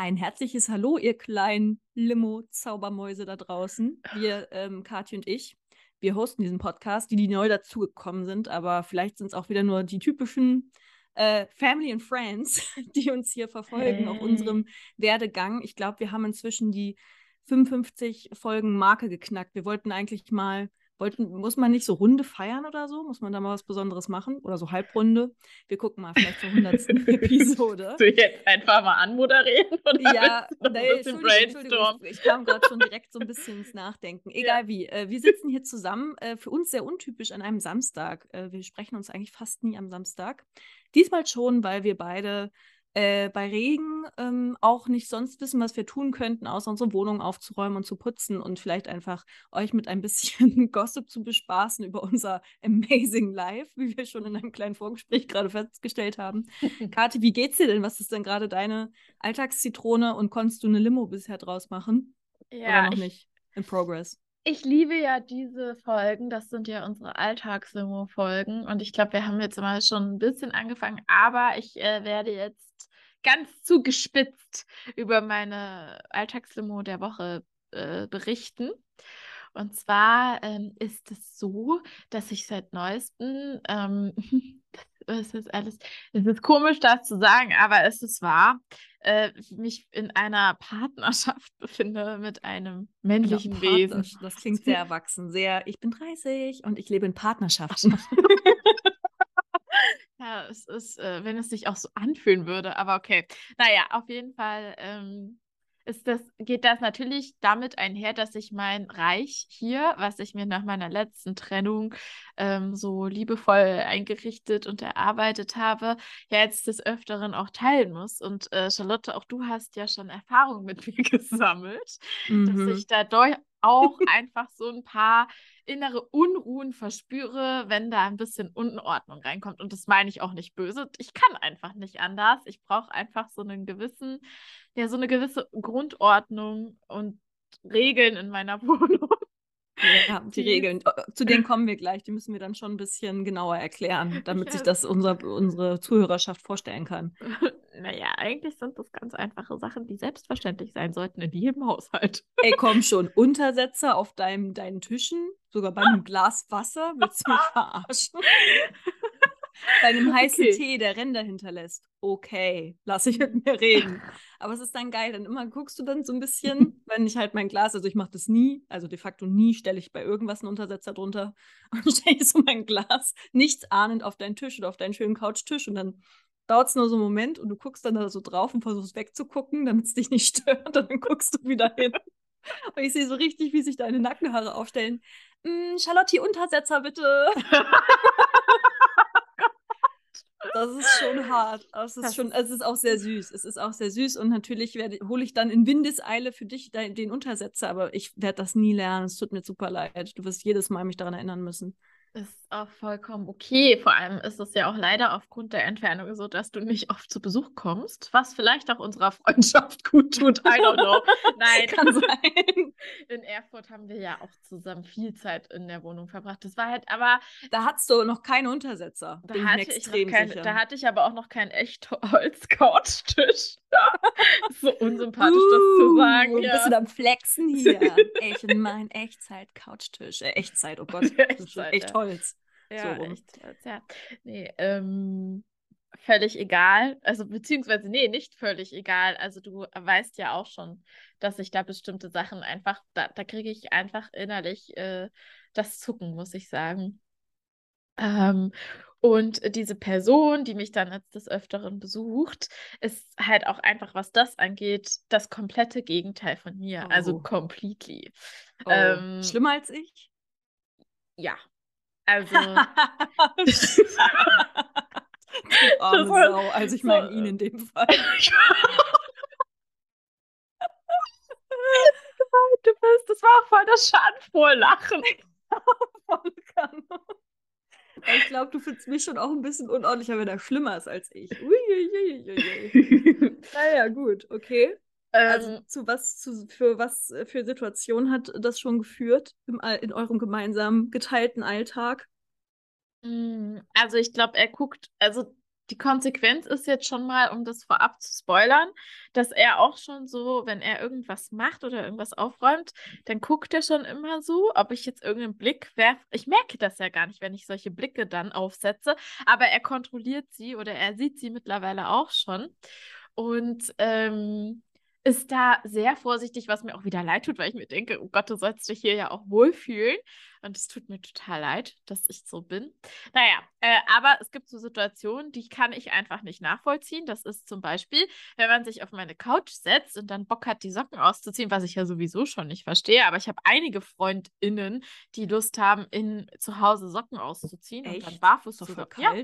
Ein herzliches Hallo, ihr kleinen Limo-Zaubermäuse da draußen. Wir, ähm, Kathi und ich, wir hosten diesen Podcast, die, die neu dazugekommen sind, aber vielleicht sind es auch wieder nur die typischen äh, Family and Friends, die uns hier verfolgen hey. auf unserem Werdegang. Ich glaube, wir haben inzwischen die 55 Folgen Marke geknackt. Wir wollten eigentlich mal Wollten, muss man nicht so Runde feiern oder so? Muss man da mal was Besonderes machen? Oder so Halbrunde? Wir gucken mal, vielleicht zur 100. Episode. Du jetzt einfach mal anmoderieren? Oder ja, nee, Entschuldigung, Entschuldigung, ich, ich kam gerade schon direkt so ein bisschen ins Nachdenken. Egal ja. wie. Äh, wir sitzen hier zusammen, äh, für uns sehr untypisch an einem Samstag. Äh, wir sprechen uns eigentlich fast nie am Samstag. Diesmal schon, weil wir beide äh, bei Regen ähm, auch nicht sonst wissen, was wir tun könnten, außer unsere Wohnung aufzuräumen und zu putzen und vielleicht einfach euch mit ein bisschen Gossip zu bespaßen über unser Amazing Life, wie wir schon in einem kleinen Vorgespräch gerade festgestellt haben. Kathi, wie geht's dir denn? Was ist denn gerade deine Alltagszitrone und konntest du eine Limo bisher draus machen? Ja, Oder noch ich, nicht? In progress. Ich liebe ja diese Folgen. Das sind ja unsere Alltagslimo-Folgen. Und ich glaube, wir haben jetzt mal schon ein bisschen angefangen, aber ich äh, werde jetzt ganz zugespitzt über meine Alltagslimo der Woche äh, berichten. Und zwar ähm, ist es so, dass ich seit neuestem, ähm, es ist alles, es ist komisch, das zu sagen, aber es ist wahr, äh, mich in einer Partnerschaft befinde mit einem männlichen ja, Wesen. Das klingt sehr erwachsen, sehr, ich bin 30 und ich lebe in Partnerschaften. ja, es ist, äh, wenn es sich auch so anfühlen würde, aber okay. Naja, auf jeden Fall ähm, ist das, geht das natürlich damit einher, dass ich mein Reich hier, was ich mir nach meiner letzten Trennung ähm, so liebevoll eingerichtet und erarbeitet habe, ja jetzt des Öfteren auch teilen muss. Und äh, Charlotte, auch du hast ja schon Erfahrung mit mir gesammelt, mhm. dass ich da auch einfach so ein paar innere Unruhen verspüre, wenn da ein bisschen Unordnung reinkommt. Und das meine ich auch nicht böse. Ich kann einfach nicht anders. Ich brauche einfach so einen gewissen, ja, so eine gewisse Grundordnung und Regeln in meiner Wohnung. Ja, die Regeln. Äh, zu denen kommen wir gleich. Die müssen wir dann schon ein bisschen genauer erklären, damit sich das unser, unsere Zuhörerschaft vorstellen kann. Naja, eigentlich sind das ganz einfache Sachen, die selbstverständlich sein sollten in jedem Haushalt. Ey, komm schon. Untersetzer auf deinem, deinen Tischen, sogar bei einem Glas Wasser. Willst du mich verarschen? Bei einem heißen okay. Tee, der Ränder hinterlässt. Okay, lass ich mit mir reden. Aber es ist dann geil, dann immer guckst du dann so ein bisschen, wenn ich halt mein Glas, also ich mache das nie, also de facto nie, stelle ich bei irgendwas einen Untersetzer drunter und stelle so mein Glas nichts ahnend auf deinen Tisch oder auf deinen schönen Couchtisch und dann dauert es nur so einen Moment und du guckst dann da so drauf und versuchst wegzugucken, damit es dich nicht stört und dann guckst du wieder hin. Und ich sehe so richtig, wie sich deine Nackenhaare aufstellen. Mm, Charlotte, Untersetzer bitte. Das ist schon hart. Es ist, schon, es ist auch sehr süß. Es ist auch sehr süß und natürlich hole ich dann in Windeseile für dich den Untersetzer, aber ich werde das nie lernen. Es tut mir super leid. Du wirst jedes Mal mich daran erinnern müssen. Ist auch vollkommen okay. Vor allem ist es ja auch leider aufgrund der Entfernung so, dass du nicht oft zu Besuch kommst, was vielleicht auch unserer Freundschaft gut tut. I don't know. Nein, kann sein. In Erfurt haben wir ja auch zusammen viel Zeit in der Wohnung verbracht. Das war halt aber. Da hattest du noch keine Untersetzer. Da, hatte ich, ich kein, da hatte ich aber auch noch keinen echt Holz-Couchtisch. so unsympathisch, uh, das zu uh, sagen. Ja. Bist du am Flexen hier? ich in meinen Echtzeit-Couchtisch. Äh, Echtzeit, oh Gott. Echtzeit, echt ja. Holz. Ja, so echt ja. Nee, ähm, völlig egal. Also, beziehungsweise, nee, nicht völlig egal. Also, du weißt ja auch schon, dass ich da bestimmte Sachen einfach, da, da kriege ich einfach innerlich äh, das Zucken, muss ich sagen. Ähm, und diese Person, die mich dann jetzt des Öfteren besucht, ist halt auch einfach, was das angeht, das komplette Gegenteil von mir. Also oh. Also completely. Oh. Ähm, Schlimmer als ich? Ja. Also. arme Sau. Also ich meine ihn in dem Fall. du bist, das war auch voll das schadenfrohe Lachen. Ich glaube, du findest mich schon auch ein bisschen unordentlicher, wenn er schlimmer ist als ich. Uiuiuiui. naja, gut, okay. Also ähm, zu was, zu, für was für Situationen hat das schon geführt im, in eurem gemeinsamen geteilten Alltag? Mm, also ich glaube, er guckt, also die Konsequenz ist jetzt schon mal, um das vorab zu spoilern, dass er auch schon so, wenn er irgendwas macht oder irgendwas aufräumt, dann guckt er schon immer so, ob ich jetzt irgendeinen Blick werfe. Ich merke das ja gar nicht, wenn ich solche Blicke dann aufsetze, aber er kontrolliert sie oder er sieht sie mittlerweile auch schon. Und ähm, ist da sehr vorsichtig, was mir auch wieder leid tut, weil ich mir denke, oh Gott, du sollst dich hier ja auch wohlfühlen. Und es tut mir total leid, dass ich so bin. Naja, äh, aber es gibt so Situationen, die kann ich einfach nicht nachvollziehen. Das ist zum Beispiel, wenn man sich auf meine Couch setzt und dann Bock hat, die Socken auszuziehen, was ich ja sowieso schon nicht verstehe. Aber ich habe einige FreundInnen, die Lust haben, in zu Hause Socken auszuziehen Echt? und dann barfuß zu voll Ja.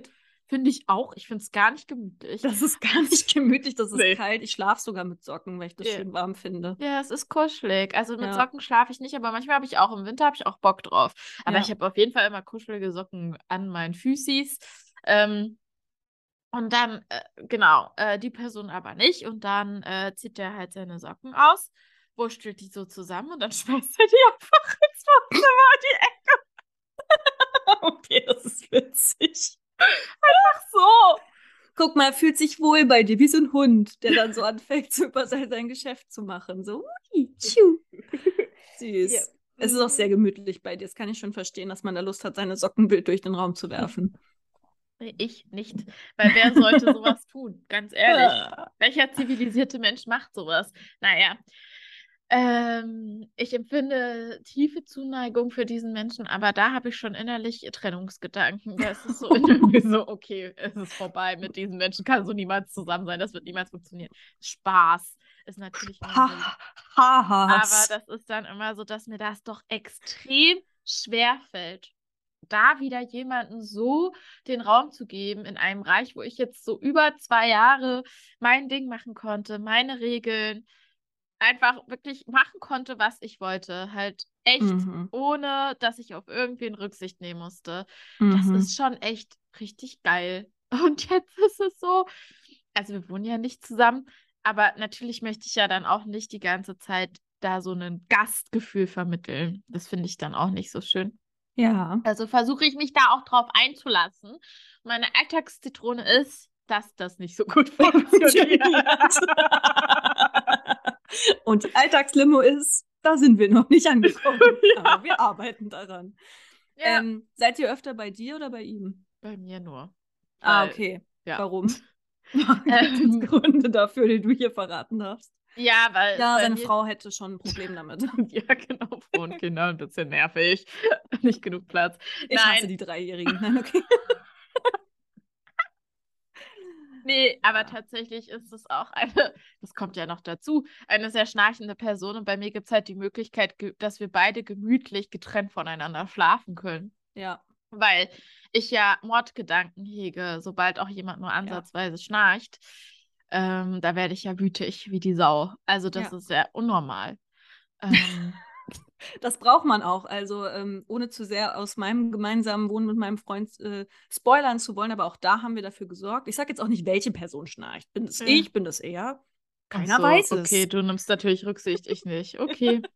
Finde ich auch. Ich finde es gar nicht gemütlich. Das ist gar nicht gemütlich, das ist Nee. kalt. Ich schlafe sogar mit Socken, weil ich das Ja. schön warm finde. Ja, es ist kuschelig. Also mit Ja. Socken schlafe ich nicht, aber manchmal habe ich auch im Winter habe ich auch Bock drauf. Aber Ja. ich habe auf jeden Fall immer kuschelige Socken an meinen Füßis. Ähm, und dann, äh, genau, äh, die Person aber nicht. Und dann äh, zieht er halt seine Socken aus, wurstelt die so zusammen und dann schmeißt er die einfach ins Wohnzimmer in die Ecke. Okay, das ist witzig. Ach so. Guck mal, er fühlt sich wohl bei dir, wie so ein Hund, der dann so anfängt, so über sein, Geschäft zu machen. So, ui, tschiu. Süß. Ja. Es ist auch sehr gemütlich bei dir. Das kann ich schon verstehen, dass man da Lust hat, seine Socken wild durch den Raum zu werfen. Ich nicht. Weil wer sollte sowas tun? Ganz ehrlich. Ah. Welcher zivilisierte Mensch macht sowas? Naja. Ähm, ich empfinde tiefe Zuneigung für diesen Menschen, aber da habe ich schon innerlich Trennungsgedanken. Da ist so irgendwie so, okay, es ist vorbei mit diesen Menschen, kann so niemals zusammen sein, das wird niemals funktionieren. Spaß ist natürlich. Ha, ha, ha. Aber das ist dann immer so, dass mir das doch extrem schwer fällt, da wieder jemanden so den Raum zu geben in einem Reich, wo ich jetzt so über zwei Jahre mein Ding machen konnte, meine Regeln, einfach wirklich machen konnte, was ich wollte. Halt echt, Mhm. ohne dass ich auf irgendwen Rücksicht nehmen musste. Das Mhm. ist schon echt richtig geil. Und jetzt ist es so, also wir wohnen ja nicht zusammen, aber natürlich möchte ich ja dann auch nicht die ganze Zeit da so ein Gastgefühl vermitteln. Das finde ich dann auch nicht so schön. Ja. Also versuche ich mich da auch drauf einzulassen. Meine Alltagszitrone ist, dass das nicht so gut funktioniert. Und die Alltagslimo ist, da sind wir noch nicht angekommen. Ja. Aber wir arbeiten daran. ja, Ähm, seid ihr öfter bei dir oder bei ihm? bei mir nur. Ah, okay. ja. Warum? Ähm. Gründe dafür, die du hier verraten darfst. Ja, weil Ja, seine Frau hätte schon ein Problem damit. Ja, genau. Und Kinder ein bisschen nervig. Nicht genug Platz. Ich Nein. hasse die Dreijährigen. Nein, okay. Nee, aber Ja. tatsächlich ist es auch eine, das kommt ja noch dazu, eine sehr schnarchende Person. Und bei mir gibt es halt die Möglichkeit, dass wir beide gemütlich getrennt voneinander schlafen können. Ja. Weil ich ja Mordgedanken hege, sobald auch jemand nur ansatzweise schnarcht. Ähm, da werde ich ja wütig wie die Sau. Also das Ja. ist sehr unnormal. Ähm, Das braucht man auch. Also, ähm, ohne zu sehr aus meinem gemeinsamen Wohnen mit meinem Freund äh, spoilern zu wollen, aber auch da haben wir dafür gesorgt. Ich sage jetzt auch nicht, welche Person schnarcht. Bin das Ja. ich, bin das er? Keiner so, weiß es. Okay, du nimmst natürlich Rücksicht, ich nicht. Okay.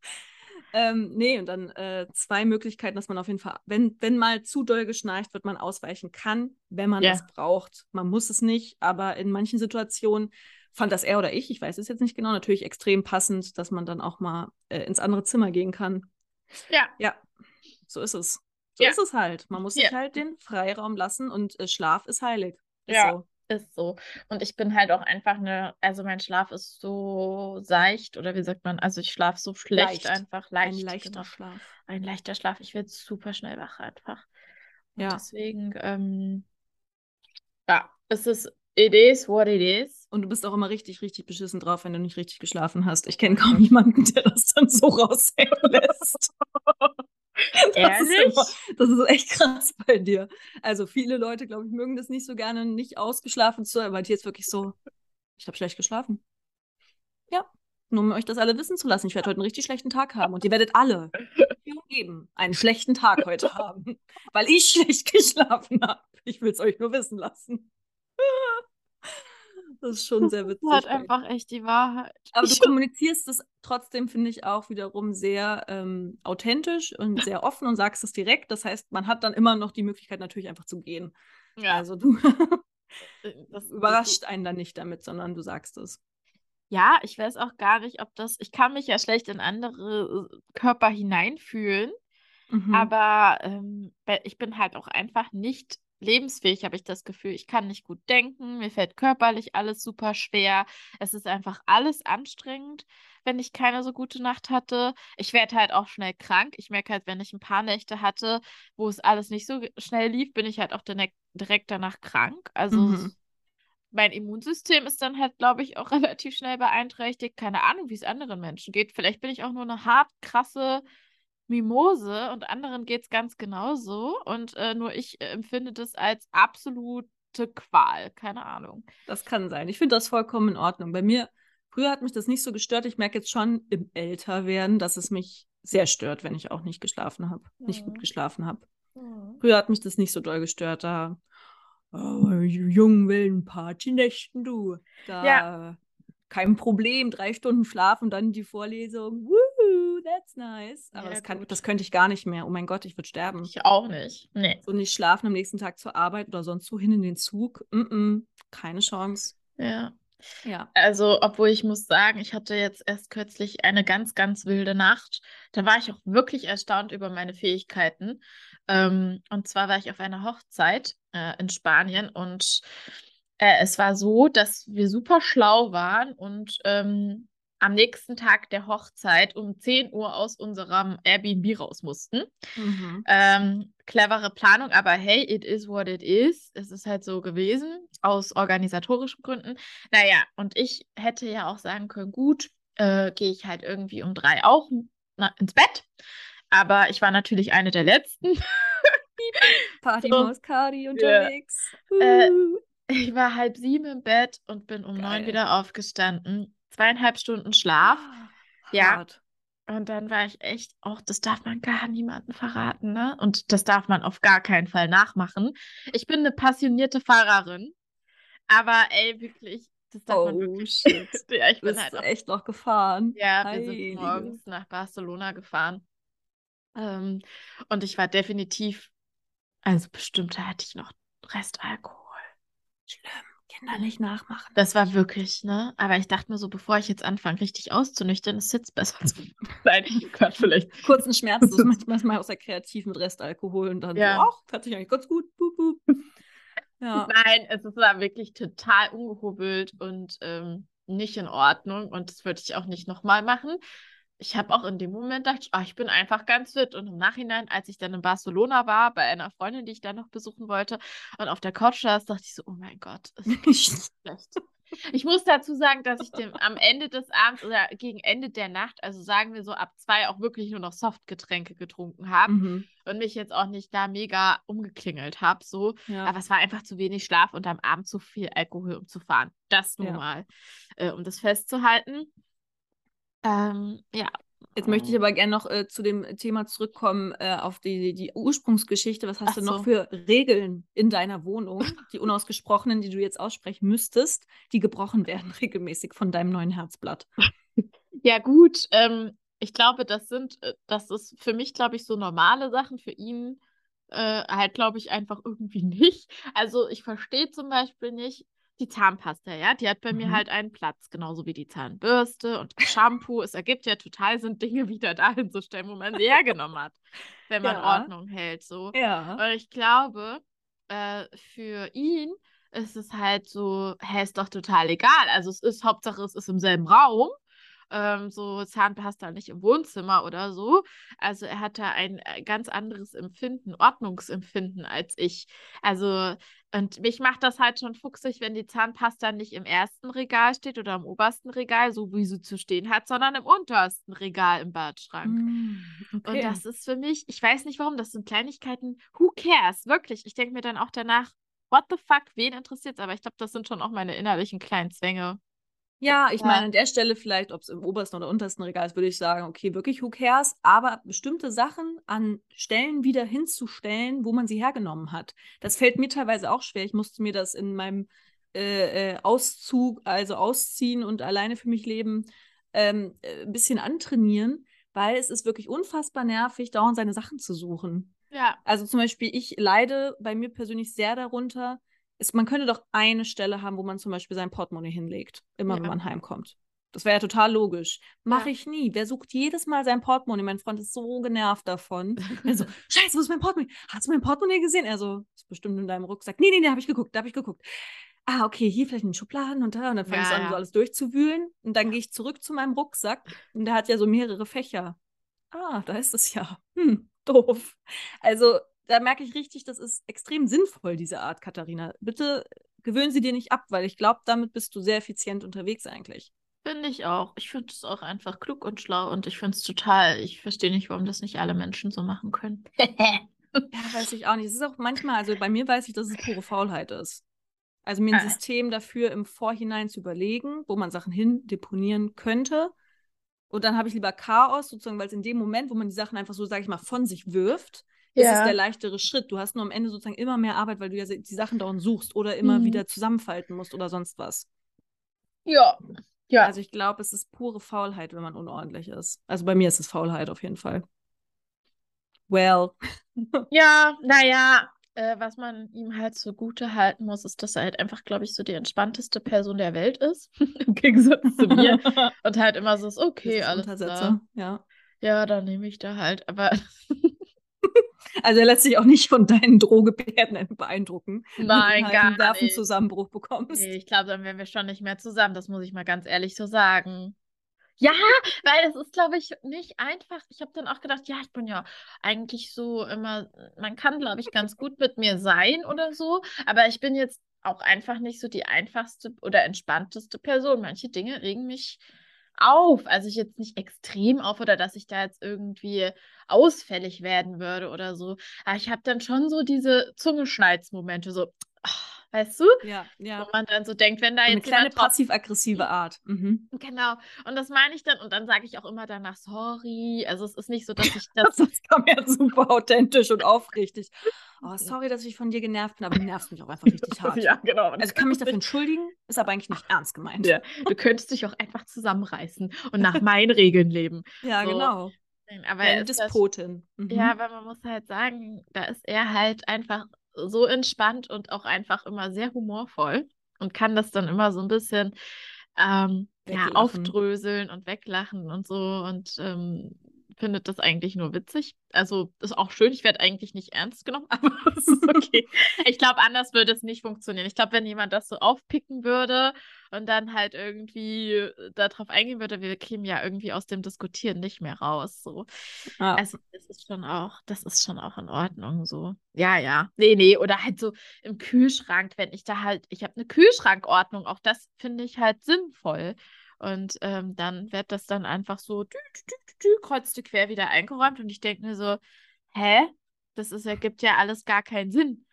Ähm, nee, und dann äh, zwei Möglichkeiten, dass man auf jeden Fall, wenn, wenn mal zu doll geschnarcht wird, man ausweichen kann, wenn man Ja. das braucht. Man muss es nicht, aber in manchen Situationen fand das er oder ich, ich weiß es jetzt nicht genau, natürlich extrem passend, dass man dann auch mal äh, ins andere Zimmer gehen kann. Ja. Ja, so ist es. So Ja. ist es halt. Man muss sich Ja. halt den Freiraum lassen und äh, Schlaf ist heilig. Ist Ja. so. Ist so. Und ich bin halt auch einfach eine, also mein Schlaf ist so seicht oder wie sagt man, also ich schlafe so schlecht Leicht. einfach, leicht, Ein leichter genau. Schlaf. Ein leichter Schlaf. Ich werde super schnell wach einfach. Und Ja. deswegen, ähm, ja, es ist, it is what it is. Und du bist auch immer richtig, richtig beschissen drauf, wenn du nicht richtig geschlafen hast. Ich kenne kaum jemanden, der das dann so raushängen lässt. Das ist, immer, das ist echt krass bei dir. Also viele Leute, glaube ich, mögen das nicht so gerne, nicht ausgeschlafen zu sein, aber dir ist wirklich so, ich habe schlecht geschlafen. Ja, nur um euch das alle wissen zu lassen. Ich werde heute einen richtig schlechten Tag haben und ihr werdet alle umgeben einen schlechten Tag heute haben, weil ich schlecht geschlafen habe. Ich will es euch nur wissen lassen. Das ist schon sehr witzig. Halt bei einfach echt die Wahrheit. aber du kommunizierst es trotzdem, finde ich, auch wiederum sehr ähm, authentisch und sehr offen und sagst es direkt. Das heißt, man hat dann immer noch die Möglichkeit, natürlich einfach zu gehen. Ja, Also du, äh, das Überrascht einen dann nicht damit, sondern du sagst es. Ja, ich weiß auch gar nicht, ob das. Ich kann mich ja schlecht in andere äh, Körper hineinfühlen, Mhm. aber ähm, ich bin halt auch einfach nicht lebensfähig, habe ich das Gefühl. Ich kann nicht gut denken, mir fällt körperlich alles super schwer. Es ist einfach alles anstrengend, wenn ich keine so gute Nacht hatte. Ich werde halt auch schnell krank. Ich merke halt, wenn ich ein paar Nächte hatte, wo es alles nicht so schnell lief, bin ich halt auch direkt, danach krank. Also Mhm. mein Immunsystem ist dann halt, glaube ich, auch relativ schnell beeinträchtigt. Keine Ahnung, wie es anderen Menschen geht. Vielleicht bin ich auch nur eine hart krasse Mimose und anderen geht es ganz genauso. Und äh, nur ich äh, empfinde das als absolute Qual. Keine Ahnung. Das kann sein. Ich finde das vollkommen in Ordnung. Bei mir, früher hat mich das nicht so gestört. Ich merke jetzt schon im Älterwerden, dass es mich sehr stört, wenn ich auch nicht geschlafen habe, nicht gut Mhm. geschlafen habe. Früher hat mich das nicht so doll gestört. Da, oh, jungen wilden Partynächten, du. Da, kein Problem. Drei Stunden Schlaf und dann die Vorlesung. Woo, that's nice. Aber Ja, das, kann, das könnte ich gar nicht mehr. Oh mein Gott, ich würde sterben. Ich auch nicht. Nee. So nicht schlafen am nächsten Tag zur Arbeit oder sonst wohin in den Zug. Mm -mm, keine Chance. Ja. Ja. Also, obwohl ich muss sagen, ich hatte jetzt erst kürzlich eine ganz, ganz wilde Nacht. Da war ich auch wirklich erstaunt über meine Fähigkeiten. Ähm, und zwar war ich auf einer Hochzeit äh, in Spanien und äh, es war so, dass wir super schlau waren und ähm, am nächsten Tag der Hochzeit um 10 Uhr aus unserem Airbnb raus mussten. Mhm. Ähm, clevere Planung, aber hey, it is what it is. Es ist halt so gewesen, aus organisatorischen Gründen. Naja, und ich hätte ja auch sagen können, gut, äh, gehe ich halt irgendwie um drei auch na, ins Bett. Aber ich war natürlich eine der letzten. Partymodus Kari Ja. unterwegs. Äh. Ich war halb sieben im Bett und bin um neun Geil. wieder aufgestanden. Zweieinhalb Stunden Schlaf. Ja. Hart. Und dann war ich echt, auch das darf man gar niemandem verraten, ne? Und das darf man auf gar keinen Fall nachmachen. Ich bin eine passionierte Fahrerin, aber ey, wirklich, das darf man Oh wirklich. shit. Ja, ich bin Bist halt auch, echt noch gefahren? ja, wir sind Heilige. morgens nach Barcelona gefahren. Ähm, und ich war definitiv, also bestimmt hatte ich noch Restalkohol. Schlimm. Kinder nicht nachmachen. Das war wirklich, ne? Aber ich dachte mir so, bevor ich jetzt anfange, richtig auszunüchtern, ist jetzt besser zu sein. Gott, vielleicht. Kurzen Schmerz, das ist manchmal auch sehr kreativ mit Restalkohol und dann Ja. so, ach, hat sich eigentlich ganz gut. Bup, bup. Ja. Nein, es ist war wirklich total ungehobelt und ähm, nicht in Ordnung. Und das würde ich auch nicht nochmal machen. Ich habe auch in dem Moment gedacht, ah, ich bin einfach ganz fit. Und im Nachhinein, als ich dann in Barcelona war, bei einer Freundin, die ich dann noch besuchen wollte, und auf der Couch saß, dachte ich so, oh mein Gott, ist wirklich schlecht. Ich muss dazu sagen, dass ich dem, am Ende des Abends oder gegen Ende der Nacht, also sagen wir so ab zwei, auch wirklich nur noch Softgetränke getrunken habe Mhm. und mich jetzt auch nicht da mega umgeklingelt habe. So. Ja. Aber es war einfach zu wenig Schlaf und am Abend zu viel Alkohol, um zu fahren. Das nur Ja. mal, äh, um das festzuhalten. Ähm, ja. Jetzt möchte ich aber gerne noch äh, zu dem Thema zurückkommen, äh, auf die, die Ursprungsgeschichte. Was hast Ach du noch so. für Regeln in deiner Wohnung, die unausgesprochenen, die du jetzt aussprechen müsstest, die gebrochen werden regelmäßig von deinem neuen Herzblatt? Ja, gut. Ähm, ich glaube, das sind, äh, das ist für mich, glaube ich, so normale Sachen. Für ihn äh, halt, glaube ich, einfach irgendwie nicht. Also ich verstehe zum Beispiel nicht die Zahnpasta, ja, die hat bei mir Mhm. halt einen Platz, genauso wie die Zahnbürste und das Shampoo. es ergibt ja total Sinn, Dinge wieder dahin zu stellen, wo man sie hergenommen hat, wenn man Ja. Ordnung hält, so. Ja. Und ich glaube, äh, für ihn ist es halt so, hä, ist doch total egal. Also es ist, Hauptsache es ist im selben Raum. Ähm, so Zahnpasta nicht im Wohnzimmer oder so. Also er hat da ein äh, ganz anderes Empfinden, Ordnungsempfinden als ich. Also, und mich macht das halt schon fuchsig, wenn die Zahnpasta nicht im ersten Regal steht oder im obersten Regal, so wie sie zu stehen hat, sondern im untersten Regal im Badschrank. Mm, Und okay. das ist für mich, ich weiß nicht warum, das sind Kleinigkeiten, who cares, wirklich. Ich denke mir dann auch danach, what the fuck, wen interessiert's? Aber ich glaube, das sind schon auch meine innerlichen kleinen Zwänge. Ja, ich Ja. meine, an der Stelle vielleicht, ob es im obersten oder untersten Regal ist, würde ich sagen, okay, wirklich, who cares? Aber bestimmte Sachen an Stellen wieder hinzustellen, wo man sie hergenommen hat. Das fällt mir teilweise auch schwer. Ich musste mir das in meinem äh, äh, Auszug, also ausziehen und alleine für mich leben, ähm, äh, ein bisschen antrainieren, weil es ist wirklich unfassbar nervig, dauernd seine Sachen zu suchen. Ja. Also zum Beispiel, ich leide bei mir persönlich sehr darunter, es, man könnte doch eine Stelle haben, wo man zum Beispiel sein Portemonnaie hinlegt, immer Ja. wenn man heimkommt. Das wäre ja total logisch. Mache Ja. ich nie. Wer sucht jedes Mal sein Portemonnaie? Mein Freund ist so genervt davon. Er so, Scheiße, wo ist mein Portemonnaie? Hast du mein Portemonnaie gesehen? Er so, ist bestimmt in deinem Rucksack. Nee, nee, nee, habe ich geguckt, da habe ich geguckt. Ah, okay, hier vielleicht in den Schubladen und da. Und dann fange ich Ja, an, ja. so alles durchzuwühlen. Und dann gehe ich zurück zu meinem Rucksack. Und der hat ja so mehrere Fächer. Ah, da ist es ja. Hm, doof. Also, da merke ich richtig, das ist extrem sinnvoll, diese Art, Katharina. Bitte gewöhnen Sie dir nicht ab, weil ich glaube, damit bist du sehr effizient unterwegs eigentlich. Finde ich auch. Ich finde es auch einfach klug und schlau und ich finde es total, ich verstehe nicht, warum das nicht alle Menschen so machen können. Ja, weiß ich auch nicht. Es ist auch manchmal, also bei mir weiß ich, dass es pure Faulheit ist. Also mir ein Ah. System dafür im Vorhinein zu überlegen, wo man Sachen hin deponieren könnte. Und dann habe ich lieber Chaos, sozusagen, weil es in dem Moment, wo man die Sachen einfach so, sage ich mal, von sich wirft, ist es der leichtere Schritt. Du hast nur am Ende sozusagen immer mehr Arbeit, weil du ja die Sachen dauernd suchst oder immer Mhm. wieder zusammenfalten musst oder sonst was. ja. Ja. Also ich glaube, es ist pure Faulheit, wenn man unordentlich ist. Also bei mir ist es Faulheit auf jeden Fall. Well. Ja, naja, äh, was man ihm halt zugute halten muss, ist, dass er halt einfach, glaube ich, so die entspannteste Person der Welt ist. Im Gegensatz zu mir. Und halt immer so ist, okay, ist alles klar. Ja. Ja, dann nehme ich da halt. Aber Also er lässt sich auch nicht von deinen Drohgebärden beeindrucken. nein, wenn du halt gar einen nicht. Nervenzusammenbruch bekommst. Nee, ich glaube, dann wären wir schon nicht mehr zusammen. Das muss ich mal ganz ehrlich so sagen. Ja, weil es ist, glaube ich, nicht einfach. Ich habe dann auch gedacht, ja, ich bin ja eigentlich so immer, man kann, glaube ich, ganz gut mit mir sein oder so, aber ich bin jetzt auch einfach nicht so die einfachste oder entspannteste Person. Manche Dinge regen mich auf. Also ich jetzt nicht extrem auf oder dass ich da jetzt irgendwie ausfällig werden würde oder so. Aber ich habe dann schon so diese Zungeschnalzmomente, so, weißt du? Ja, ja. Wo man dann so denkt, wenn da Eine jetzt kleine jemand drauf passiv-aggressive Art. Mhm. Genau. Und das meine ich dann. Und dann sage ich auch immer danach, sorry. Also es ist nicht so, dass ich das. Das kam ja super authentisch und aufrichtig. Oh, sorry, dass ich von dir genervt bin, aber du nervst mich auch einfach richtig hart. ja, genau. Also ich kann mich dafür entschuldigen, ist aber eigentlich nicht ernst gemeint. Ja, du könntest dich auch einfach zusammenreißen und nach meinen Regeln leben. Ja, So. genau. Aber Ja, eine Despotin. Mhm. ja, aber man muss halt sagen, da ist er halt einfach so entspannt und auch einfach immer sehr humorvoll und kann das dann immer so ein bisschen ähm, ja, aufdröseln und weglachen und so und ähm, findet das eigentlich nur witzig. Also ist auch schön, ich werde eigentlich nicht ernst genommen, aber es ist okay. ich glaube, anders würde es nicht funktionieren. Ich glaube, wenn jemand das so aufpicken würde und dann halt irgendwie äh, darauf eingehen würde, wir kämen ja irgendwie aus dem Diskutieren nicht mehr raus. So. Ah, Also das ist schon auch, das ist schon auch in Ordnung so. Ja, ja. Nee, nee. Oder halt so im Kühlschrank, wenn ich da halt, ich habe eine Kühlschrankordnung, auch das finde ich halt sinnvoll. Und ähm, dann wird das dann einfach so dü, dü, dü, kreuzte quer wieder eingeräumt und ich denke mir so, hä? Das ist, ergibt ja alles gar keinen Sinn.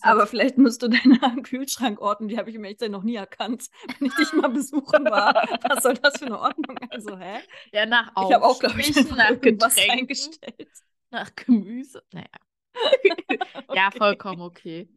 Aber vielleicht musst du deine Kühlschrank ordnen, die habe ich im Echtsein noch nie erkannt, wenn ich dich mal besuchen war. Was soll das für eine Ordnung? Also, hä? ja, nach Ich habe auch, glaube ich, Aufstrichen, nach irgendwas Getränken, reingestellt. nach Gemüse. Naja. Ja, Okay. vollkommen okay.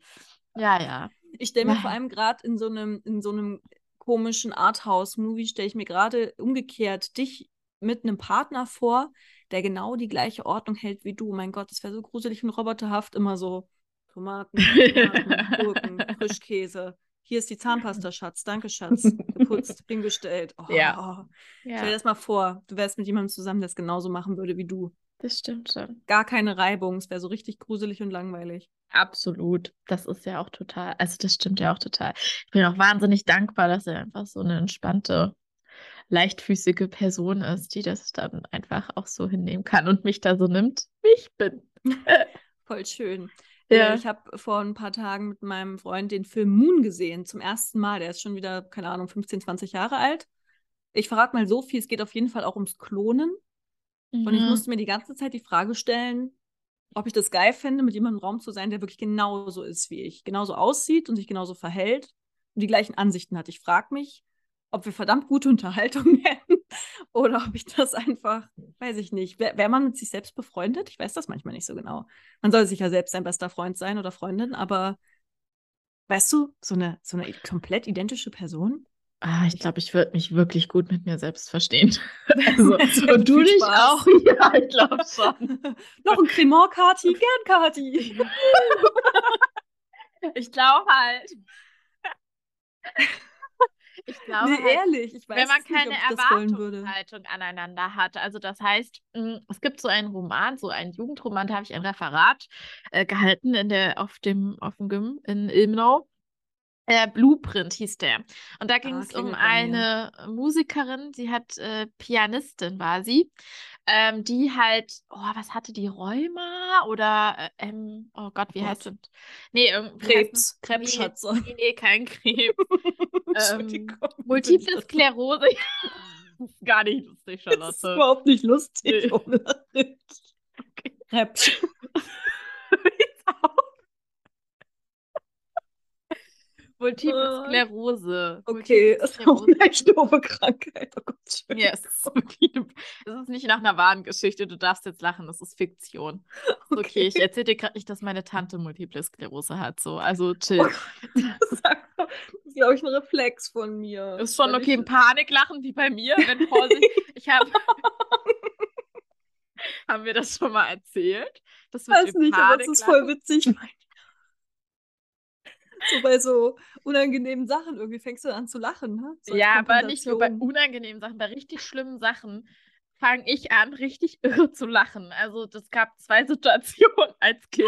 Ja, ja. Ich stelle mir Ja. vor allem gerade in so einem, in so einem komischen Arthouse-Movie, stelle ich mir gerade umgekehrt dich mit einem Partner vor, der genau die gleiche Ordnung hält wie du. Mein Gott, das wäre so gruselig und roboterhaft, immer so Tomaten, Tomaten Gurken, Frischkäse. Hier ist die Zahnpasta, Schatz. Danke, Schatz. Geputzt, hingestellt. Oh, Ja. Stell dir Ja, das mal vor, du wärst mit jemandem zusammen, der es genauso machen würde wie du. Das stimmt schon. Gar keine Reibung, es wäre so richtig gruselig und langweilig. Absolut. Das ist ja auch total, also das stimmt ja auch total. Ich bin auch wahnsinnig dankbar, dass er einfach so eine entspannte, leichtfüßige Person ist, die das dann einfach auch so hinnehmen kann und mich da so nimmt, wie ich bin. Voll schön. Ja. Äh, Ich habe vor ein paar Tagen mit meinem Freund den Film Moon gesehen, zum ersten Mal. Der ist schon wieder, keine Ahnung, 15, 20 Jahre alt. Ich verrate mal so viel, es geht auf jeden Fall auch ums Klonen. Und ich Mhm. musste mir die ganze Zeit die Frage stellen, ob ich das geil fände, mit jemandem im Raum zu sein, der wirklich genauso ist wie ich, genauso aussieht und sich genauso verhält und die gleichen Ansichten hat. Ich frage mich, ob wir verdammt gute Unterhaltung hätten oder ob ich das einfach, weiß ich nicht. Wäre wär man mit sich selbst befreundet? Ich weiß das manchmal nicht so genau. Man soll sich ja selbst sein bester Freund sein oder Freundin, aber weißt du, so eine, so eine komplett identische Person? Ah, ich glaube, ich würde mich wirklich gut mit mir selbst verstehen. Also, und du dich auch? Ja, ich glaube schon. Noch ein Cremant, Kati, gern, Kati. Ich glaube halt. ich glaube Nee, halt, ehrlich, ich weiß wenn man nicht, keine. Erwartungshaltung aneinander hat. Also das heißt, mh, es gibt so einen Roman, so einen Jugendroman, da habe ich ein Referat äh, gehalten in der, auf dem, auf dem Gym in Ilmenau. Äh, Blueprint hieß der. Und da ging es um bei mir. eine Musikerin, sie hat äh, Pianistin war sie, ähm, die halt, oh, was hatte die, Rheuma oder, äh, ähm, oh Gott, wie Gott. heißt das? Nee, heißt Krebs? Krebsschatze. Nee, nee, kein Krebs. ähm. Multiple Sklerose. gar nicht lustig, Das ist Charlotte. überhaupt nicht lustig. Nee. Witz. Okay. Multiple Oh. Sklerose. Okay, Multiple ist auch Sklerose. eine echt doofe Krankheit. Oh Gott. Ja, es ist wirklich, es ist nicht nach einer wahren Geschichte. Du darfst jetzt lachen, das ist Fiktion. Ist okay, ich erzähle dir gerade nicht, dass meine Tante Multiple Sklerose hat. So, also chill. Oh Das ist, glaube ich, ein Reflex von mir. Ist schon okay, ich- ein Paniklachen wie bei mir, wenn Vorsicht. Ich habe. Haben wir das schon mal erzählt? Das mit weiß nicht, aber es ist voll witzig. So bei so unangenehmen Sachen irgendwie fängst du an zu lachen, ne? So Ja, aber nicht nur bei unangenehmen Sachen, bei richtig schlimmen Sachen fange ich an, richtig irre zu lachen. Also das gab zwei Situationen als Kind.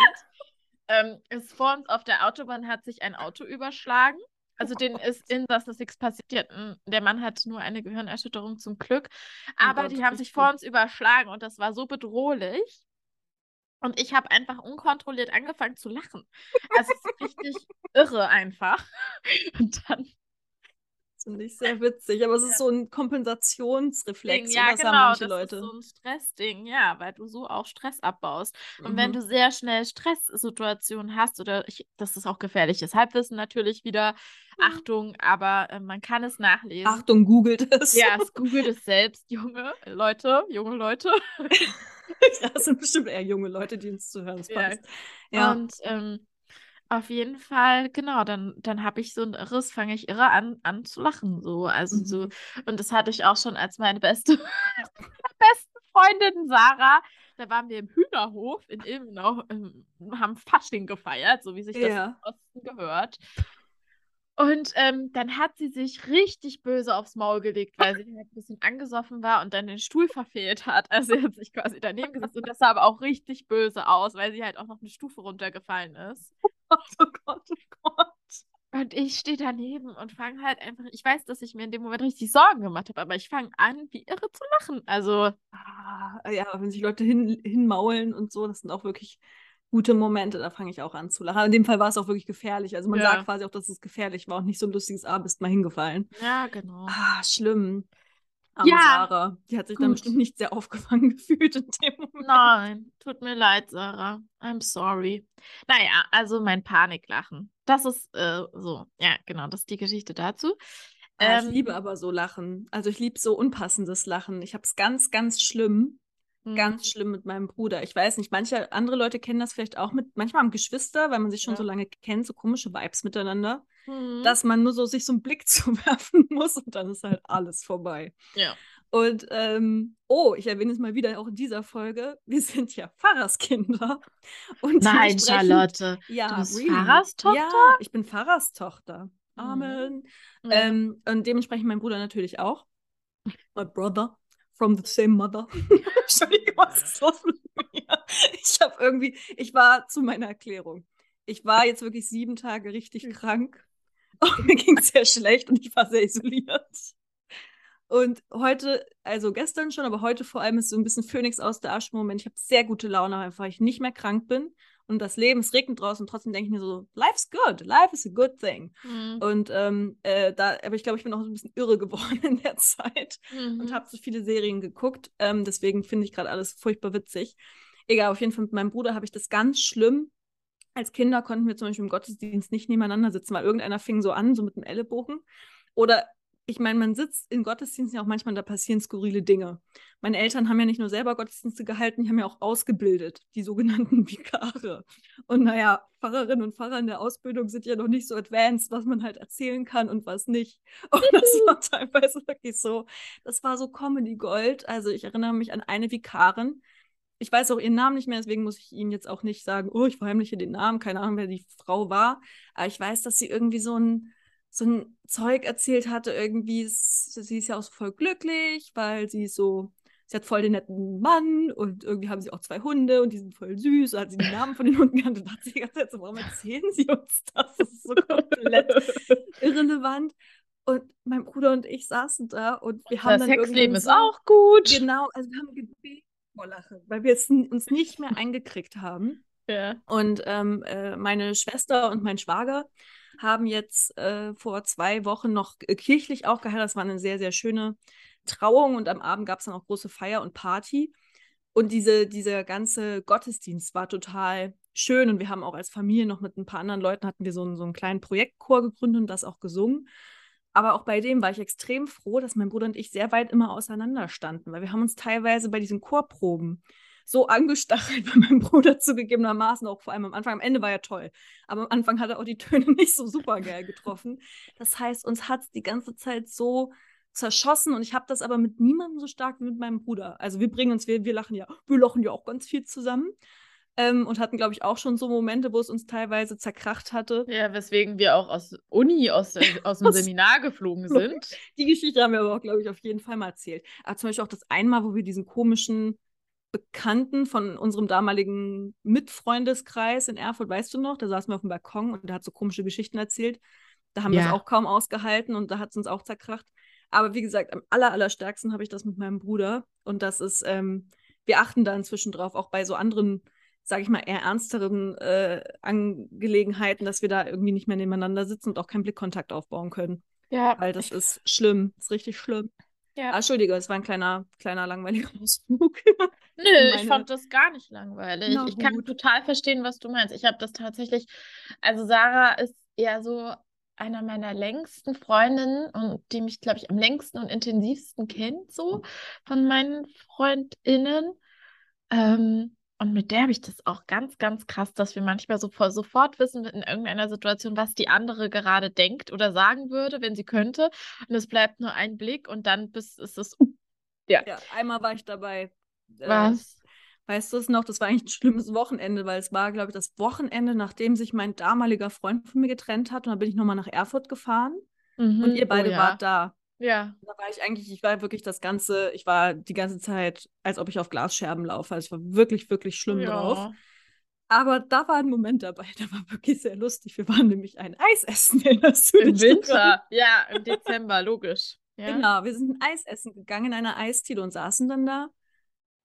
ähm, ist vor uns auf der Autobahn hat sich ein Auto überschlagen. Also Oh den ist Insassen nichts passiert. Hatten- Der Mann hat nur eine Gehirnerschütterung zum Glück. Oh Aber Gott, die haben sich vor uns überschlagen und das war so bedrohlich. Und ich habe einfach unkontrolliert angefangen zu lachen. Also es ist richtig irre einfach. Und dann Das finde ich sehr witzig, aber es ist so ein Kompensationsreflex. Ding, ja, das genau, haben manche das Leute. ist so ein Stressding, ja, weil du so auch Stress abbaust. Und wenn Mhm. du sehr schnell Stresssituationen hast, oder ich, das ist auch gefährliches Halbwissen natürlich wieder, Achtung, aber äh, man kann es nachlesen. Achtung, googelt es. Ja, es googelt es selbst, junge Leute, junge Leute. Das sind bestimmt eher junge Leute, die uns zuhören. Das Ja. passt. Ja. Und ähm, auf jeden Fall, genau, dann, dann habe ich so ein irres, fange ich irre an, an zu lachen. So. Also so, Mhm. und das hatte ich auch schon als meine beste, besten Freundin Sarah. Da waren wir im Hühnerhof in Ilmenau, ähm, haben Fasching gefeiert, so wie sich das Ja. im Osten gehört. Und ähm, dann hat sie sich richtig böse aufs Maul gelegt, weil sie halt ein bisschen angesoffen war und dann den Stuhl verfehlt hat. Also sie hat sich quasi daneben gesetzt und das sah aber auch richtig böse aus, weil sie halt auch noch eine Stufe runtergefallen ist. Oh Gott, oh Gott. Und ich stehe daneben und fange halt einfach, ich weiß, dass ich mir in dem Moment richtig Sorgen gemacht habe, aber ich fange an, wie irre zu lachen. Also, Ah, ja, wenn sich Leute hin, hinmaulen und so, das sind auch wirklich gute Momente, da fange ich auch an zu lachen. In dem Fall war es auch wirklich gefährlich. Also man Ja. sagt quasi auch, dass es gefährlich war und nicht so ein lustiges Ah, bist mal hingefallen. ja, genau. Ah, schlimm. Arme Ja, Sarah. Die hat sich dann gut. bestimmt nicht sehr aufgefangen gefühlt in dem Moment. Nein, tut mir leid, Sarah. I'm sorry. Naja, also mein Paniklachen. Das ist äh, so. Ja, genau, das ist die Geschichte dazu. Ah, ich Ähm, liebe aber so Lachen. Also ich liebe so unpassendes Lachen. Ich habe es ganz, ganz schlimm. Hm, Ganz schlimm mit meinem Bruder. Ich weiß nicht, manche andere Leute kennen das vielleicht auch mit, manchmal haben Geschwister, weil man sich schon Ja. so lange kennt, so komische Vibes miteinander, hm, dass man nur so sich so einen Blick zuwerfen muss und dann ist halt alles vorbei. ja. Und ähm, oh, ich erwähne es mal wieder auch in dieser Folge. Wir sind ja Pfarrerskinder. Und Nein, dementsprechend- Charlotte. Ja, du bist really. Pfarrerstochter? Ja, ich bin Pfarrerstochter. Mhm. Amen. Ja. Ähm, und dementsprechend mein Bruder natürlich auch. My brother from the same mother. Entschuldigung, was ist los mit mir? Ich habe irgendwie, ich war zu meiner Erklärung. Ich war jetzt wirklich sieben Tage richtig krank. Und mir ging es sehr schlecht und ich war sehr isoliert. Und heute, also gestern schon, aber heute vor allem ist so ein bisschen Phönix aus der Asche-Moment. Ich habe sehr gute Laune, einfach weil ich nicht mehr krank bin. Und das Leben, es regnet draußen und trotzdem denke ich mir so, life's good, life is a good thing. Hm, Und ähm, äh, da, aber ich glaube, ich bin auch so ein bisschen irre geworden in der Zeit und mhm. habe so viele Serien geguckt. Ähm, deswegen finde ich gerade alles furchtbar witzig. Egal, auf jeden Fall mit meinem Bruder habe ich das ganz schlimm. Als Kinder konnten wir zum Beispiel im Gottesdienst nicht nebeneinander sitzen, weil irgendeiner fing so an, so mit dem Ellenbogen. Oder ich meine, man sitzt in Gottesdiensten ja auch manchmal, da passieren skurrile Dinge. Meine Eltern haben ja nicht nur selber Gottesdienste gehalten, die haben ja auch ausgebildet, die sogenannten Vikare. Und naja, Pfarrerinnen und Pfarrer in der Ausbildung sind ja noch nicht so advanced, was man halt erzählen kann und was nicht. Und das war teilweise wirklich so, das war so Comedy Gold. Also ich erinnere mich an eine Vikarin, ich weiß auch ihren Namen nicht mehr, deswegen muss ich Ihnen jetzt auch nicht sagen, oh, ich verheimliche den Namen, keine Ahnung, wer die Frau war. Aber ich weiß, dass sie irgendwie so ein, so ein Zeug erzählt hatte, irgendwie, sie ist ja auch so voll glücklich, weil sie so, sie hat voll den netten Mann und irgendwie haben sie auch zwei Hunde und die sind voll süß. So hat sie die Namen von den Hunden genannt und dachte die ganze Zeit so, warum erzählen sie uns das? Das ist so komplett irrelevant. Und mein Bruder und ich saßen da und wir haben das dann Sexleben ist so, auch gut. Genau, also wir haben gebetet vor Lachen, weil wir es uns nicht mehr eingekriegt haben. Ja. Und ähm, äh, meine Schwester und mein Schwager haben jetzt äh, vor zwei Wochen noch äh, kirchlich auch geheiratet. Das war eine sehr, sehr schöne Trauung und am Abend gab es dann auch große Feier und Party. Und diese, dieser ganze Gottesdienst war total schön und wir haben auch als Familie noch mit ein paar anderen Leuten hatten wir so einen, so einen kleinen Projektchor gegründet und das auch gesungen. Aber auch bei dem war ich extrem froh, dass mein Bruder und ich sehr weit immer auseinander standen, weil wir haben uns teilweise bei diesen Chorproben so angestachelt bei meinem Bruder zugegebenermaßen, auch vor allem am Anfang. Am Ende war er toll, aber am Anfang hat er auch die Töne nicht so super geil getroffen. Das heißt, uns hat es die ganze Zeit so zerschossen und ich habe das aber mit niemandem so stark wie mit meinem Bruder. Also wir bringen uns, wir, wir lachen ja, wir lachen ja auch ganz viel zusammen. Ähm, und hatten, glaube ich, auch schon so Momente, wo es uns teilweise zerkracht hatte. Ja, weswegen wir auch aus Uni, aus, der- aus dem Seminar geflogen sind. Die Geschichte haben wir aber auch, glaube ich, auf jeden Fall mal erzählt. Aber zum Beispiel auch das einmal, wo wir diesen komischen Bekannten von unserem damaligen Mitfreundeskreis in Erfurt, weißt du noch, da saßen wir auf dem Balkon und der hat so komische Geschichten erzählt. Da haben wir es Ja. auch kaum ausgehalten und da hat es uns auch zerkracht. Aber wie gesagt, am aller, allerstärksten habe ich das mit meinem Bruder. Und das ist, ähm, wir achten da inzwischen drauf, auch bei so anderen, sage ich mal, eher ernsteren äh, Angelegenheiten, dass wir da irgendwie nicht mehr nebeneinander sitzen und auch keinen Blickkontakt aufbauen können. Ja, Weil das ist schlimm, ist richtig schlimm. Ja. Ah, Entschuldige, es war ein kleiner, kleiner langweiliger Ausflug. Nö, meine- ich fand das gar nicht langweilig. Na ich kann total verstehen, was du meinst. Ich habe das tatsächlich, also Sarah ist eher so einer meiner längsten Freundinnen und die mich, glaube ich, am längsten und intensivsten kennt, so von meinen FreundInnen. Ähm, und mit der habe ich das auch ganz, ganz krass, dass wir manchmal so vor, sofort wissen in irgendeiner Situation, was die andere gerade denkt oder sagen würde, wenn sie könnte. Und es bleibt nur ein Blick und dann bis ist es. Ja, einmal war ich dabei. Äh, Was? Weißt du es noch? Das war eigentlich ein schlimmes Wochenende, weil es war, glaube ich, das Wochenende, nachdem sich mein damaliger Freund von mir getrennt hat. Und dann bin ich nochmal nach Erfurt gefahren und Mhm. ihr beide oh, ja. wart da. Ja. Da war ich eigentlich, ich war wirklich das Ganze, ich war die ganze Zeit, als ob ich auf Glasscherben laufe. Also ich war wirklich, wirklich schlimm drauf. Ja. Aber da war ein Moment dabei, der war wirklich sehr lustig. Wir waren nämlich ein Eis essen. Erinnerst du Im? Winter, ja, im Dezember, logisch. Ja. Genau, wir sind ein Eis essen gegangen in einer Eisdiele und saßen dann da.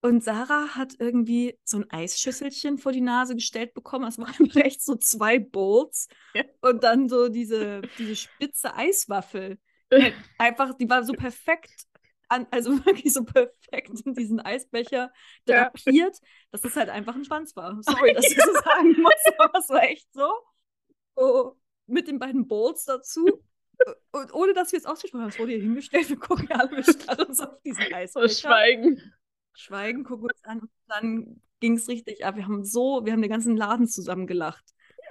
Und Sarah hat irgendwie so ein Eisschüsselchen vor die Nase gestellt bekommen. Es waren echt so zwei Bowls Ja. und dann so diese, diese spitze Eiswaffel. Halt Einfach, die war so perfekt, an, also wirklich so perfekt in diesen Eisbecher Ja. drapiert, dass es halt einfach ein Schwanz war. Sorry, dass ich so sagen muss, aber es war echt so. so mit den beiden Bowls dazu. Und ohne dass wir es ausgesprochen haben, es wurde hier hingestellt, wir gucken alle, wir starren uns auf diesen Eisbecher. Schweigen. Schweigen, gucken uns an und dann ging es richtig ab. Wir haben so, wir haben den ganzen Laden zusammen gelacht.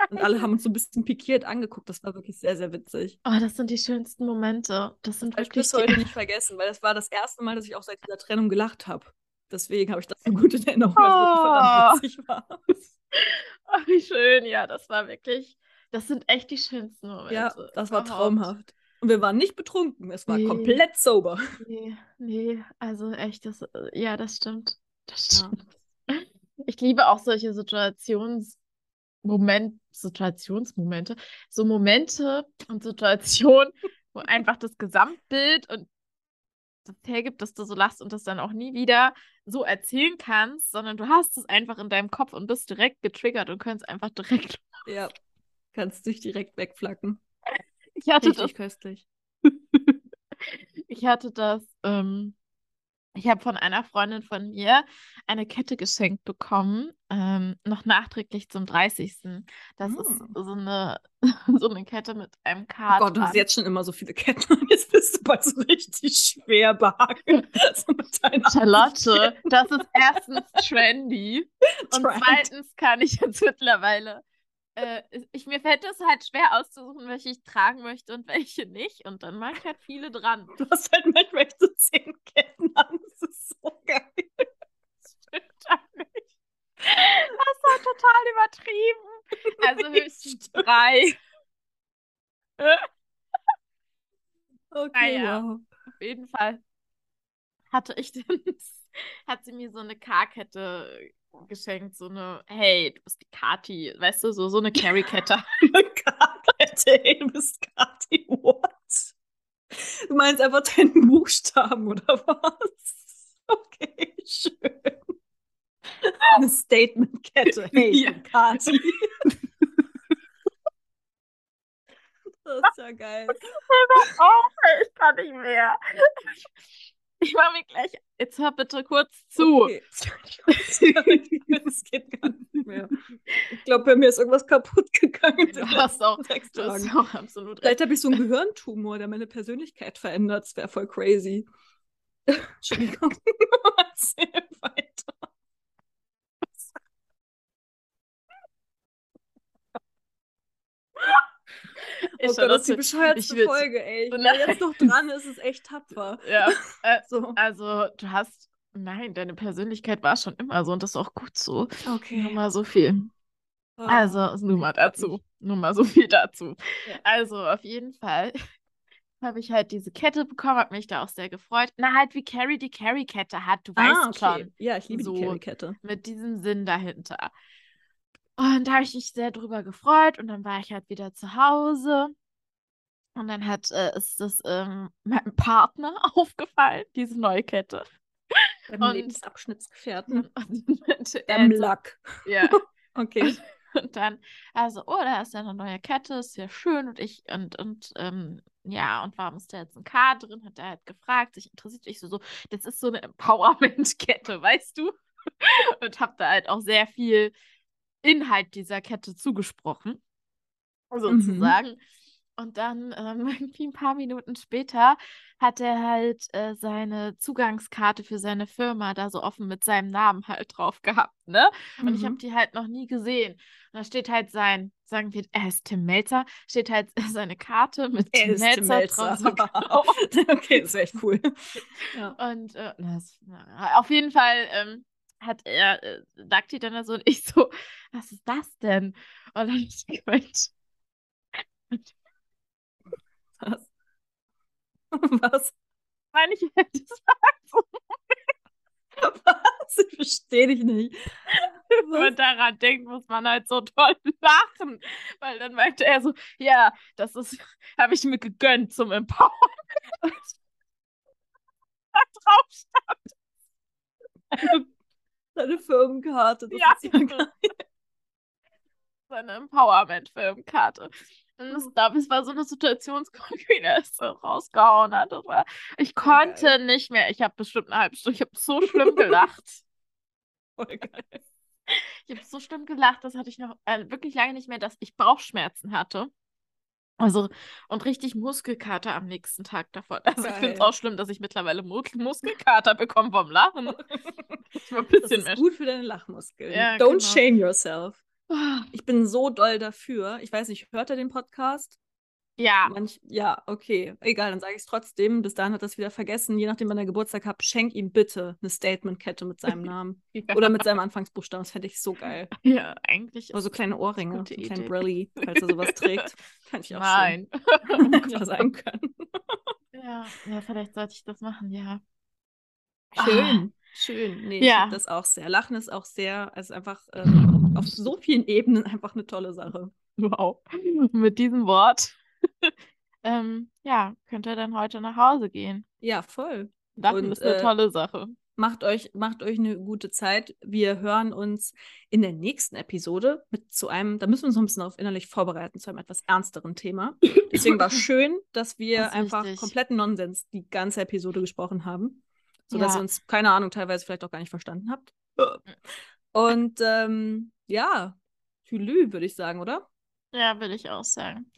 Und alle haben uns so ein bisschen pikiert angeguckt. Das war wirklich sehr, sehr witzig. Oh, das sind die schönsten Momente. Das sind Habe ich wirklich bis heute nicht vergessen, weil das war das erste Mal, dass ich auch seit dieser Trennung gelacht habe. Deswegen habe ich das so gut in Erinnerung, weil es wirklich verdammt Oh. witzig war. Oh, wie schön. Ja, das war wirklich... Das sind echt die schönsten Momente. Ja, das war überhaupt. traumhaft. Und wir waren nicht betrunken, es war Nee. komplett sober. Nee, nee, also echt, das, äh, ja, das stimmt. Das Ja. stimmt. Ich liebe auch solche Situations Moment, Situationsmomente, so Momente und Situationen, wo einfach das Gesamtbild und das hergibt, dass du so lachst und das dann auch nie wieder so erzählen kannst, sondern du hast es einfach in deinem Kopf und bist direkt getriggert und kannst einfach direkt. Ja, kannst dich direkt wegflacken. Ich hatte das Richtig köstlich. Ich hatte das, ähm, ich habe von einer Freundin von mir eine Kette geschenkt bekommen, ähm, noch nachträglich zum 30. Das ist Mm. so eine, so eine Kette mit einem Oh Kart. Gott, du hast jetzt schon immer so viele Ketten. Jetzt bist du bald so richtig schwer behagen. so Charlotte, das ist erstens trendy und Trend. zweitens kann ich jetzt mittlerweile, äh, ich, mir fällt es halt schwer auszusuchen, welche ich tragen möchte und welche nicht und dann mache ich halt viele dran. Du hast halt manchmal echt so zehn Ketten an. Das geil. Stimmt halt nicht. Das war total übertrieben. Also höchstens drei. Okay, Naja. wow. Auf jeden Fall hatte ich dann, hat sie mir so eine K-Kette geschenkt, so eine, hey, du bist die Kati, weißt du, so, so eine Carry-Kette. Eine Karte, ey, du bist Kati, what? Du meinst einfach deinen Buchstaben, oder was? Okay, schön. Eine Statement-Kette. Hey, Ja. Kati. Das ist ja geil. Oh, ich kann nicht mehr. Ich mach mich gleich. Jetzt hör bitte kurz zu. Okay. Es geht gar nicht mehr. Ich glaube, bei mir ist irgendwas kaputt gegangen. Du hast auch, du hast auch absolut recht. Vielleicht habe ich so einen Gehirntumor, der meine Persönlichkeit verändert. Das wäre voll crazy. Entschuldigung. Erzähl weiter. Ich oh Gott, das ist die bescheuertste will's- Folge, ey. Nein. Wer jetzt noch dran ist, ist echt tapfer. Ja, äh, So. also du hast, nein, deine Persönlichkeit war schon immer so und das ist auch gut so. Nur Okay. mal so viel. Ah. Also, nur mal dazu. Nur mal so viel dazu. Ja. Also, auf jeden Fall habe ich halt diese Kette bekommen, habe mich da auch sehr gefreut. Na, halt wie Carrie die Carrie-Kette hat, du weißt Ah, okay. schon. Ja, ich liebe So. die Carry-Kette. Mit diesem Sinn dahinter. Und da habe ich mich sehr drüber gefreut und dann war ich halt wieder zu Hause. Und dann hat, äh, ist das ähm, meinem Partner aufgefallen, diese neue Kette. Beim Und- Lebensabschnittsgefährten. Beim Lack. Ja. Okay. Und dann, also, oh, da ist ja eine neue Kette, ist ja schön. Und ich, und, und, ähm, ja, und warum ist da jetzt ein K drin? Hat er halt gefragt, sich interessiert ich so, so, das ist so eine Empowerment-Kette, weißt du? Und habe da halt auch sehr viel Inhalt dieser Kette zugesprochen, sozusagen. Und dann, ähm, irgendwie ein paar Minuten später, hat er halt äh, seine Zugangskarte für seine Firma da so offen mit seinem Namen halt drauf gehabt, ne? Und ich habe Mhm. die halt noch nie gesehen. Und da steht halt sein, sagen wir, er ist Tim Melzer, steht halt seine Karte mit Er Tim ist Tim Melzer drauf. Melzer. Drauf. okay, das wäre echt cool. Ja. Und äh, das, na, auf jeden Fall ähm, hat er, äh, sagt die dann da so und ich so, was ist das denn? Und dann hab ich gemeint, Was? Was? meine ich das war Was? Ich verstehe dich nicht. wenn man daran denkt, muss man halt so toll lachen. Weil dann meinte er so, ja, das ist, habe ich mir gegönnt zum Empowerment. da drauf stand Deine Firmenkarte. Das Ja. ist ja geil. seine Empowerment-Filmkarte. Und das, da, es war so eine Situationskomik, wie er es so rausgehauen hat. Das war, ich konnte geil. nicht mehr. Ich habe bestimmt eine halbe Stunde, ich habe so schlimm gelacht. Voll geil. Ich habe so schlimm gelacht, das hatte ich noch äh, wirklich lange nicht mehr, dass ich Bauchschmerzen hatte. Also, und richtig Muskelkater am nächsten Tag davon. Also, ich finde es Geil. auch schlimm, dass ich mittlerweile Mu Muskelkater bekomme vom Lachen. Ich war ein Das bisschen ist mehr. gut für deine Lachmuskeln. Ja, Don't genau. shame yourself. Ah, Ich bin so doll dafür. Ich weiß nicht, hört er den Podcast? Ja, Manch, ja, okay. Egal, dann sage ich es trotzdem. Bis dahin hat er es wieder vergessen. Je nachdem, wann er Geburtstag hat, schenk ihm bitte eine Statement-Kette mit seinem Namen. ja, Oder mit seinem Anfangsbuchstaben. Das fände ich so geil. ja, eigentlich. Oder so kleine Ohrringe, so kleine Idee. Brilli, falls er sowas trägt. Fände ich auch Nein. schön. Ja sein können. Ja, ja, vielleicht sollte ich das machen, ja. Schön, schön. Nee, Ja. das auch sehr. Lachen ist auch sehr, also einfach ähm, auf so vielen Ebenen einfach eine tolle Sache. Wow. Mit diesem Wort, ähm, ja, könnt ihr dann heute nach Hause gehen. Ja, voll. Lachen Und, ist eine äh, tolle Sache. Macht euch, macht euch eine gute Zeit. Wir hören uns in der nächsten Episode mit zu einem, da müssen wir uns noch ein bisschen auf innerlich vorbereiten, zu einem etwas ernsteren Thema. Deswegen war es schön, dass wir Das einfach wichtig. kompletten Nonsens die ganze Episode gesprochen haben. Sodass Ja. ihr uns, keine Ahnung, teilweise vielleicht auch gar nicht verstanden habt. Und ähm, ja, Tülü, würde ich sagen, oder? Ja, würde ich auch sagen.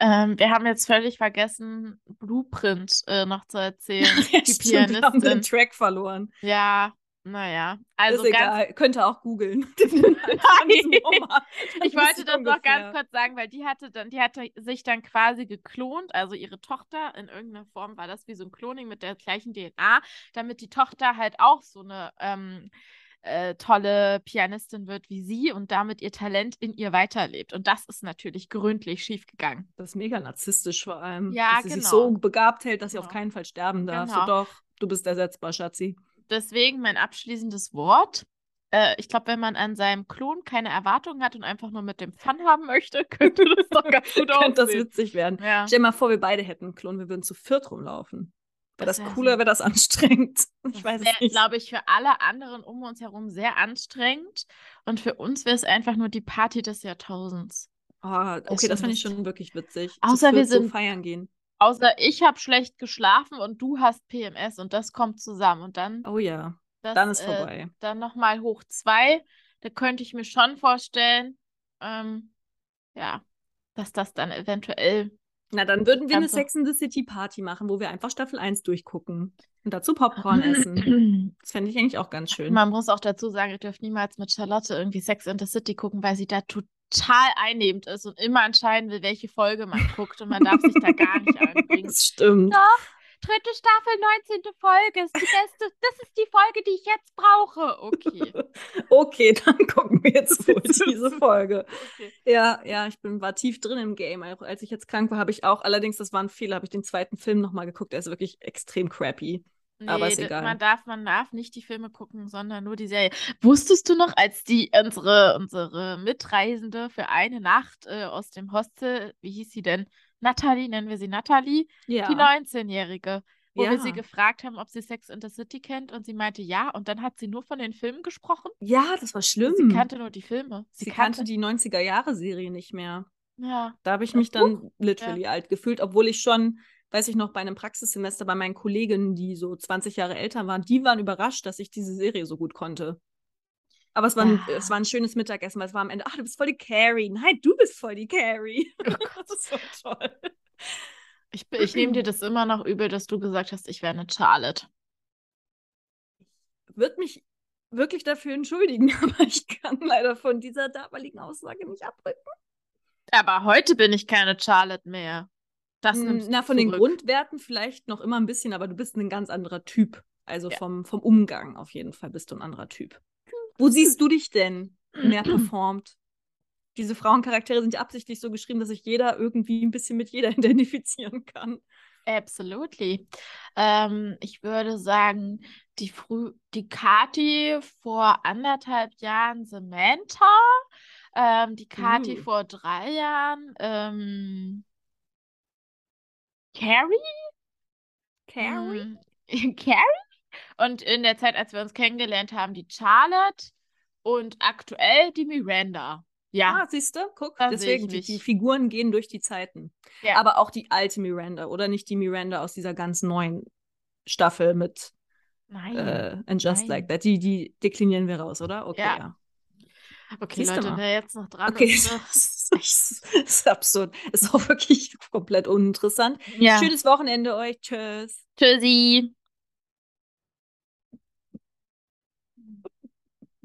Ähm, wir haben jetzt völlig vergessen, Blueprint äh, noch zu erzählen. Die Stimmt, wir haben den Pianistin. Track verloren. Ja, naja. Also ist ganz egal, könnt ihr auch googeln. Ich wollte das noch ganz kurz sagen, weil die hatte dann, die hatte sich dann quasi geklont, also ihre Tochter, in irgendeiner Form war das wie so ein Cloning mit der gleichen DNA, damit die Tochter halt auch so eine, ähm, äh, tolle Pianistin wird wie sie und damit ihr Talent in ihr weiterlebt. Und das ist natürlich gründlich schiefgegangen. Das ist mega narzisstisch vor allem. Ja, dass sie sich genau. so begabt hält, dass sie Genau. auf keinen Fall sterben darf. Genau. So doch, du bist ersetzbar, Schatzi. Deswegen mein abschließendes Wort. Äh, ich glaube, wenn man an seinem Klon keine Erwartungen hat und einfach nur mit dem Fun haben möchte, könnte das doch ganz gut Könnte das witzig werden. Ja. Stell dir mal vor, wir beide hätten einen Klon, wir würden zu viert rumlaufen. Wäre Das das, wär cooler, wäre das anstrengend? Ich Das weiß nicht. glaube ich, für alle anderen um uns herum sehr anstrengend. Und für uns wäre es einfach nur die Party des Jahrtausends. Ah, okay, schon das fand ich schon wirklich witzig. Außer wir viert so sind- feiern gehen. Außer ich habe schlecht geschlafen und du hast PMS und das kommt zusammen. Und dann, Oh ja, das, dann ist äh, vorbei. dann nochmal hoch zwei. Da könnte ich mir schon vorstellen, ähm, ja, dass das dann eventuell. Na, dann würden wir eine Ganze- Sex in the City Party machen, wo wir einfach Staffel 1 durchgucken und dazu Popcorn essen. Das fände ich eigentlich auch ganz schön. Man muss auch dazu sagen, ihr dürft niemals mit Charlotte irgendwie Sex in the City gucken, weil sie da total einnehmend ist und immer entscheiden will, welche Folge man guckt und man darf sich da gar nicht einbringen. Das stimmt. Doch, dritte Staffel, 19. Folge ist die beste, das ist die Folge, die ich jetzt brauche. Okay. Okay, dann gucken wir jetzt wohl diese Folge. okay. Ja, ja, ich bin, war tief drin im Game. Auch als ich jetzt krank war, habe ich auch, allerdings, das war ein Fehler, habe ich den zweiten Film nochmal geguckt. Der ist wirklich extrem crappy. Aber ist egal. Man darf, man darf nicht die Filme gucken, sondern nur die Serie. Wusstest du noch, als die unsere, unsere Mitreisende für eine Nacht äh, aus dem Hostel, wie hieß sie denn? Natalie, nennen wir sie Natalie, Ja. die 19-Jährige, wo wir sie Ja. gefragt haben, ob sie Sex in the City kennt und sie meinte ja und dann hat sie nur von den Filmen gesprochen. ja, das war schlimm. Sie kannte nur die Filme. Sie kannte die 90er-Jahre-Serie nicht mehr. Ja. Da habe ich Ja, mich dann literally alt gefühlt, obwohl ich schon, weiß ich noch, bei einem Praxissemester bei meinen Kolleginnen, die so 20 Jahre älter waren, die waren überrascht, dass ich diese Serie so gut konnte. Aber es war, ein, Ja. es war ein schönes Mittagessen, weil es war am Ende, ach, du bist voll die Carrie. Nein, du bist voll die Carrie. Oh das ist so toll. Ich, ich nehme dir das immer noch übel, dass du gesagt hast, ich wäre eine Charlotte. Würde mich wirklich dafür entschuldigen, aber ich kann leider von dieser damaligen Aussage nicht abrücken. Aber heute bin ich keine Charlotte mehr. Das nimmst Na, von den zurück. Grundwerten vielleicht noch immer ein bisschen, aber du bist ein ganz anderer Typ. Also Ja. vom, vom Umgang auf jeden Fall bist du ein anderer Typ. Wo siehst du dich denn mehr performt? Diese Frauencharaktere sind ja absichtlich so geschrieben, dass sich jeder irgendwie ein bisschen mit jeder identifizieren kann. Absolutely. Ähm, ich würde sagen, die früh, die Kati vor anderthalb Jahren Samantha, ähm, die Kati Uh. vor drei Jahren ähm, Carrie? Carrie? Mm, Carrie? Und in der Zeit, als wir uns kennengelernt haben, die Charlotte und aktuell die Miranda. Ja, Ah, siehst du? Guck, Da deswegen, die, die Figuren gehen durch die Zeiten. Ja. Aber auch die alte Miranda oder nicht die Miranda aus dieser ganz neuen Staffel mit nein. äh, And Just nein. Like That. Die, die deklinieren wir raus, oder? Okay, Ja. ja. Okay, Siehst Leute, wer jetzt noch dran Okay, ist. das ist, echt, das ist absurd. Ist auch wirklich komplett uninteressant. Ja. Schönes Wochenende euch. Tschüss. Tschüssi.